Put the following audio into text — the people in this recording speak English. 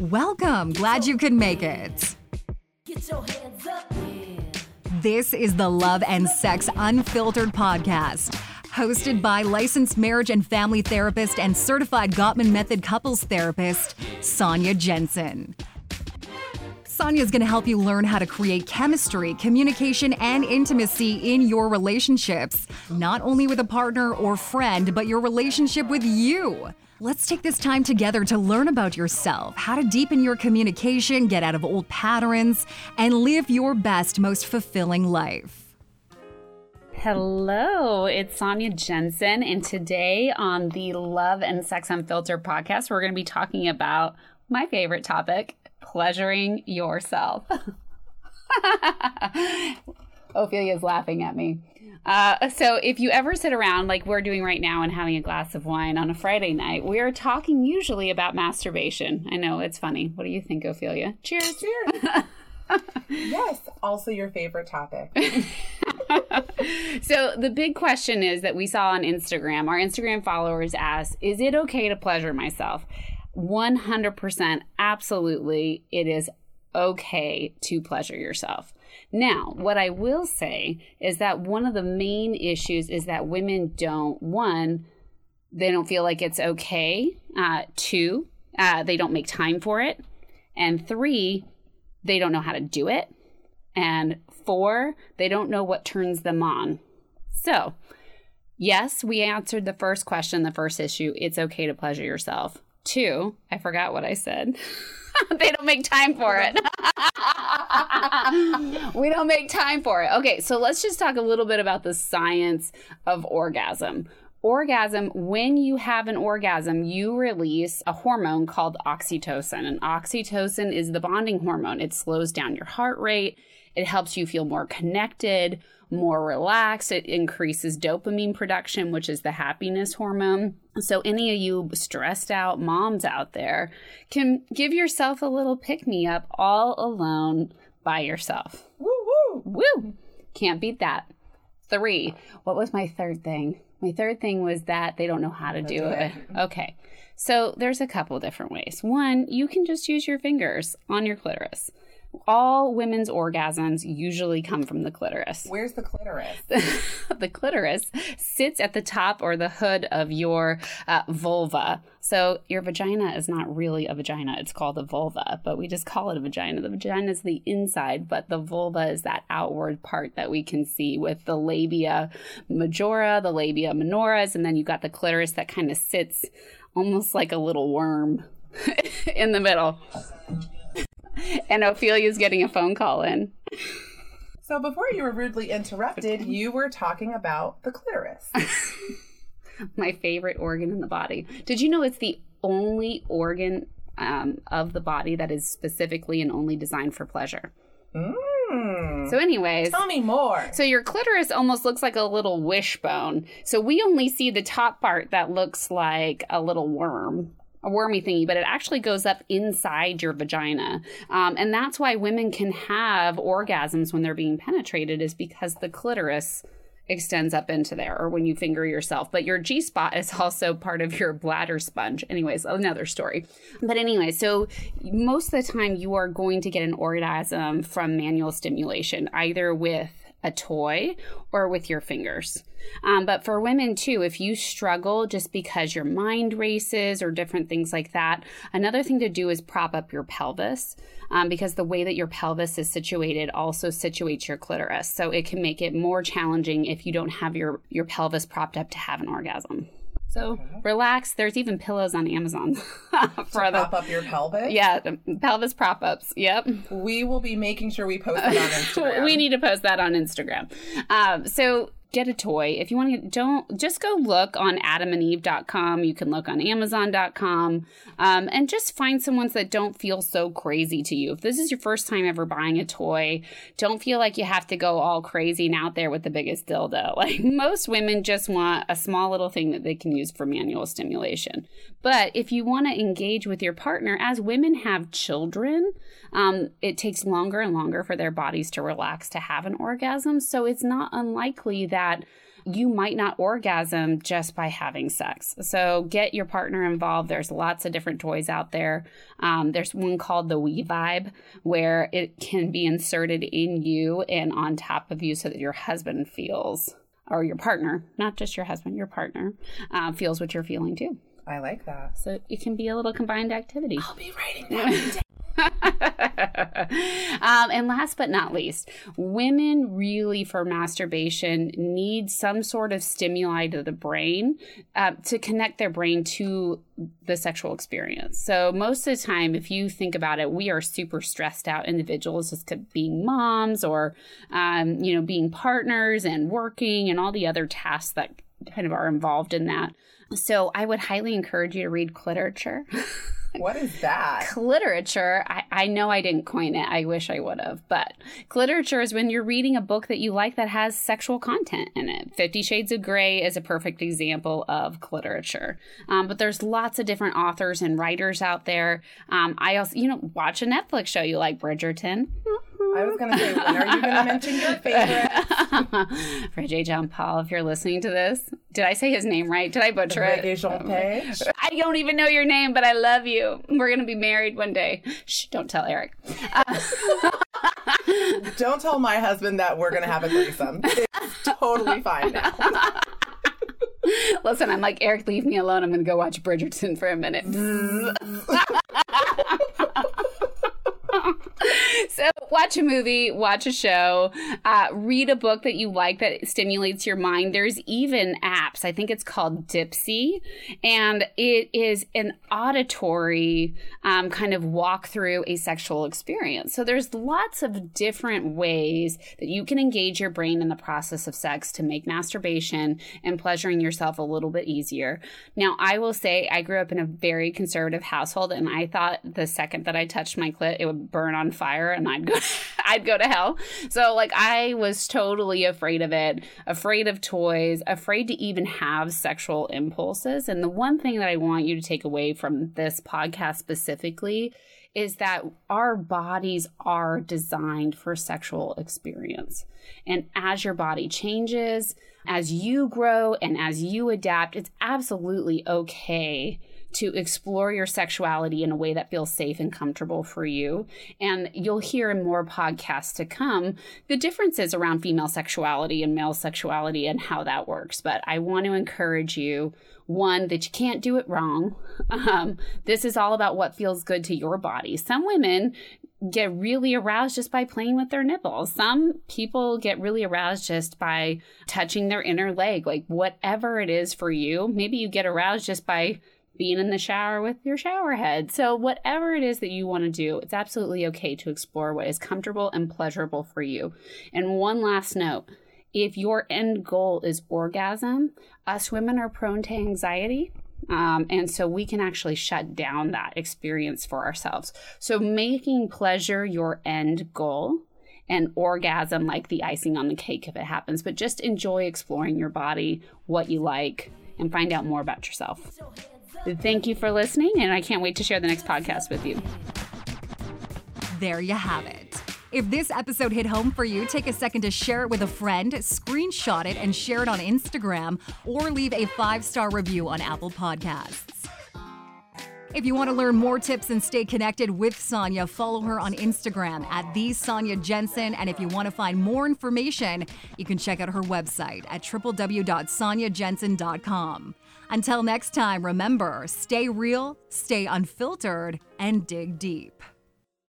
Welcome. Glad you could make it. This is the Love and Sex Unfiltered podcast, hosted by licensed marriage and family therapist and certified Gottman Method couples therapist, Sonia Jensen. Sonia is going to help you learn how to create chemistry, communication, and intimacy in your relationships, not only with a partner or friend, but your relationship with you. Let's take this time together to learn about yourself, how to deepen your communication, get out of old patterns, and live your best, most fulfilling life. Hello, it's Sonia Jensen, and today on the Love and Sex Unfiltered podcast, we're going to be talking about my favorite topic pleasuring yourself. Ophelia's laughing at me. Uh, so, if you ever sit around like we're doing right now and having a glass of wine on a Friday night, we are talking usually about masturbation. I know it's funny. What do you think, Ophelia? Cheers. Cheers. yes, also your favorite topic. so, the big question is that we saw on Instagram, our Instagram followers asked, Is it okay to pleasure myself? 100% absolutely it is okay to pleasure yourself. Now, what I will say is that one of the main issues is that women don't, one, they don't feel like it's okay. Uh, two, uh, they don't make time for it. And three, they don't know how to do it. And four, they don't know what turns them on. So, yes, we answered the first question, the first issue. It's okay to pleasure yourself. Two, I forgot what I said. they don't make time for it. we don't make time for it. Okay, so let's just talk a little bit about the science of orgasm. Orgasm, when you have an orgasm, you release a hormone called oxytocin. And oxytocin is the bonding hormone. It slows down your heart rate, it helps you feel more connected, more relaxed. It increases dopamine production, which is the happiness hormone. So, any of you stressed out moms out there can give yourself a little pick me up all alone by yourself. Woo woo! Woo! Can't beat that. Three. What was my third thing? My third thing was that they don't know how to do, it. Okay. So, there's a couple different ways. One, you can just use your fingers on your clitoris all women's orgasms usually come from the clitoris. Where's the clitoris? the clitoris sits at the top or the hood of your uh, vulva. So your vagina is not really a vagina. It's called a vulva, but we just call it a vagina. The vagina is the inside, but the vulva is that outward part that we can see with the labia majora, the labia minoris, and then you got the clitoris that kind of sits almost like a little worm in the middle and Ophelia's getting a phone call in. So before you were rudely interrupted, you were talking about the clitoris. My favorite organ in the body. Did you know it's the only organ um, of the body that is specifically and only designed for pleasure? Mm. So, anyways, tell me more. So, your clitoris almost looks like a little wishbone. So, we only see the top part that looks like a little worm a wormy thingy, but it actually goes up inside your vagina. Um, and that's why women can have orgasms when they're being penetrated, is because the clitoris extends up into there or when you finger yourself. But your G spot is also part of your bladder sponge. Anyways, another story. But anyway, so most of the time you are going to get an orgasm from manual stimulation, either with a toy or with your fingers. Um, but for women too, if you struggle just because your mind races or different things like that, another thing to do is prop up your pelvis um, because the way that your pelvis is situated also situates your clitoris. So it can make it more challenging if you don't have your, your pelvis propped up to have an orgasm. So okay. relax. There's even pillows on Amazon for to the prop up your pelvis. Yeah, pelvis prop ups. Yep. We will be making sure we post that on Instagram. we need to post that on Instagram. Um, so get a toy. If you want to, don't just go look on adamandeve.com. You can look on amazon.com um, and just find some ones that don't feel so crazy to you. If this is your first time ever buying a toy, don't feel like you have to go all crazy and out there with the biggest dildo. Like most women just want a small little thing that they can use for manual stimulation. But if you want to engage with your partner, as women have children, um, it takes longer and longer for their bodies to relax to have an orgasm. So it's not unlikely that you might not orgasm just by having sex. So get your partner involved. There's lots of different toys out there. Um, there's one called the We Vibe, where it can be inserted in you and on top of you so that your husband feels, or your partner, not just your husband, your partner, uh, feels what you're feeling too. I like that. So it can be a little combined activity. I'll be writing that. um, and last but not least, women really for masturbation need some sort of stimuli to the brain uh, to connect their brain to the sexual experience. So most of the time, if you think about it, we are super stressed out individuals just to being moms or, um, you know, being partners and working and all the other tasks that kind of are involved in that. So I would highly encourage you to read literature. What is that? Literature, I, I know I didn't coin it. I wish I would have. But literature is when you're reading a book that you like that has sexual content in it. Fifty Shades of Grey is a perfect example of literature. Um, but there's lots of different authors and writers out there. Um, I also, you know, watch a Netflix show you like Bridgerton. I was going to say, when are you going to mention your favorite? Regé Jean Paul, if you're listening to this. Did I say his name right? Did I butcher it? Jean Page. I don't even know your name, but I love you. We're going to be married one day. Shh, don't tell Eric. Uh, don't tell my husband that we're going to have a threesome. It's totally fine now. Listen, I'm like, Eric, leave me alone. I'm going to go watch Bridgerton for a minute. so watch a movie, watch a show, uh, read a book that you like that stimulates your mind. There's even apps. I think it's called Dipsea, and it is an auditory um, kind of walk through a sexual experience. So there's lots of different ways that you can engage your brain in the process of sex to make masturbation and pleasuring yourself a little bit easier. Now, I will say I grew up in a very conservative household, and I thought the second that I touched my clit, it would burn on fire and I'd go I'd go to hell. So like I was totally afraid of it, afraid of toys, afraid to even have sexual impulses. And the one thing that I want you to take away from this podcast specifically is that our bodies are designed for sexual experience. And as your body changes, as you grow and as you adapt, it's absolutely okay to explore your sexuality in a way that feels safe and comfortable for you. And you'll hear in more podcasts to come the differences around female sexuality and male sexuality and how that works. But I want to encourage you one, that you can't do it wrong. Um, this is all about what feels good to your body. Some women get really aroused just by playing with their nipples. Some people get really aroused just by touching their inner leg, like whatever it is for you. Maybe you get aroused just by being in the shower with your shower head. So, whatever it is that you want to do, it's absolutely okay to explore what is comfortable and pleasurable for you. And one last note if your end goal is orgasm, us women are prone to anxiety. Um, and so we can actually shut down that experience for ourselves. So, making pleasure your end goal and orgasm like the icing on the cake if it happens, but just enjoy exploring your body, what you like, and find out more about yourself. Thank you for listening, and I can't wait to share the next podcast with you. There you have it. If this episode hit home for you, take a second to share it with a friend, screenshot it, and share it on Instagram, or leave a five star review on Apple Podcasts. If you want to learn more tips and stay connected with Sonya, follow her on Instagram at the Sonya Jensen. And if you want to find more information, you can check out her website at www.sonyajensen.com. Until next time, remember stay real, stay unfiltered, and dig deep.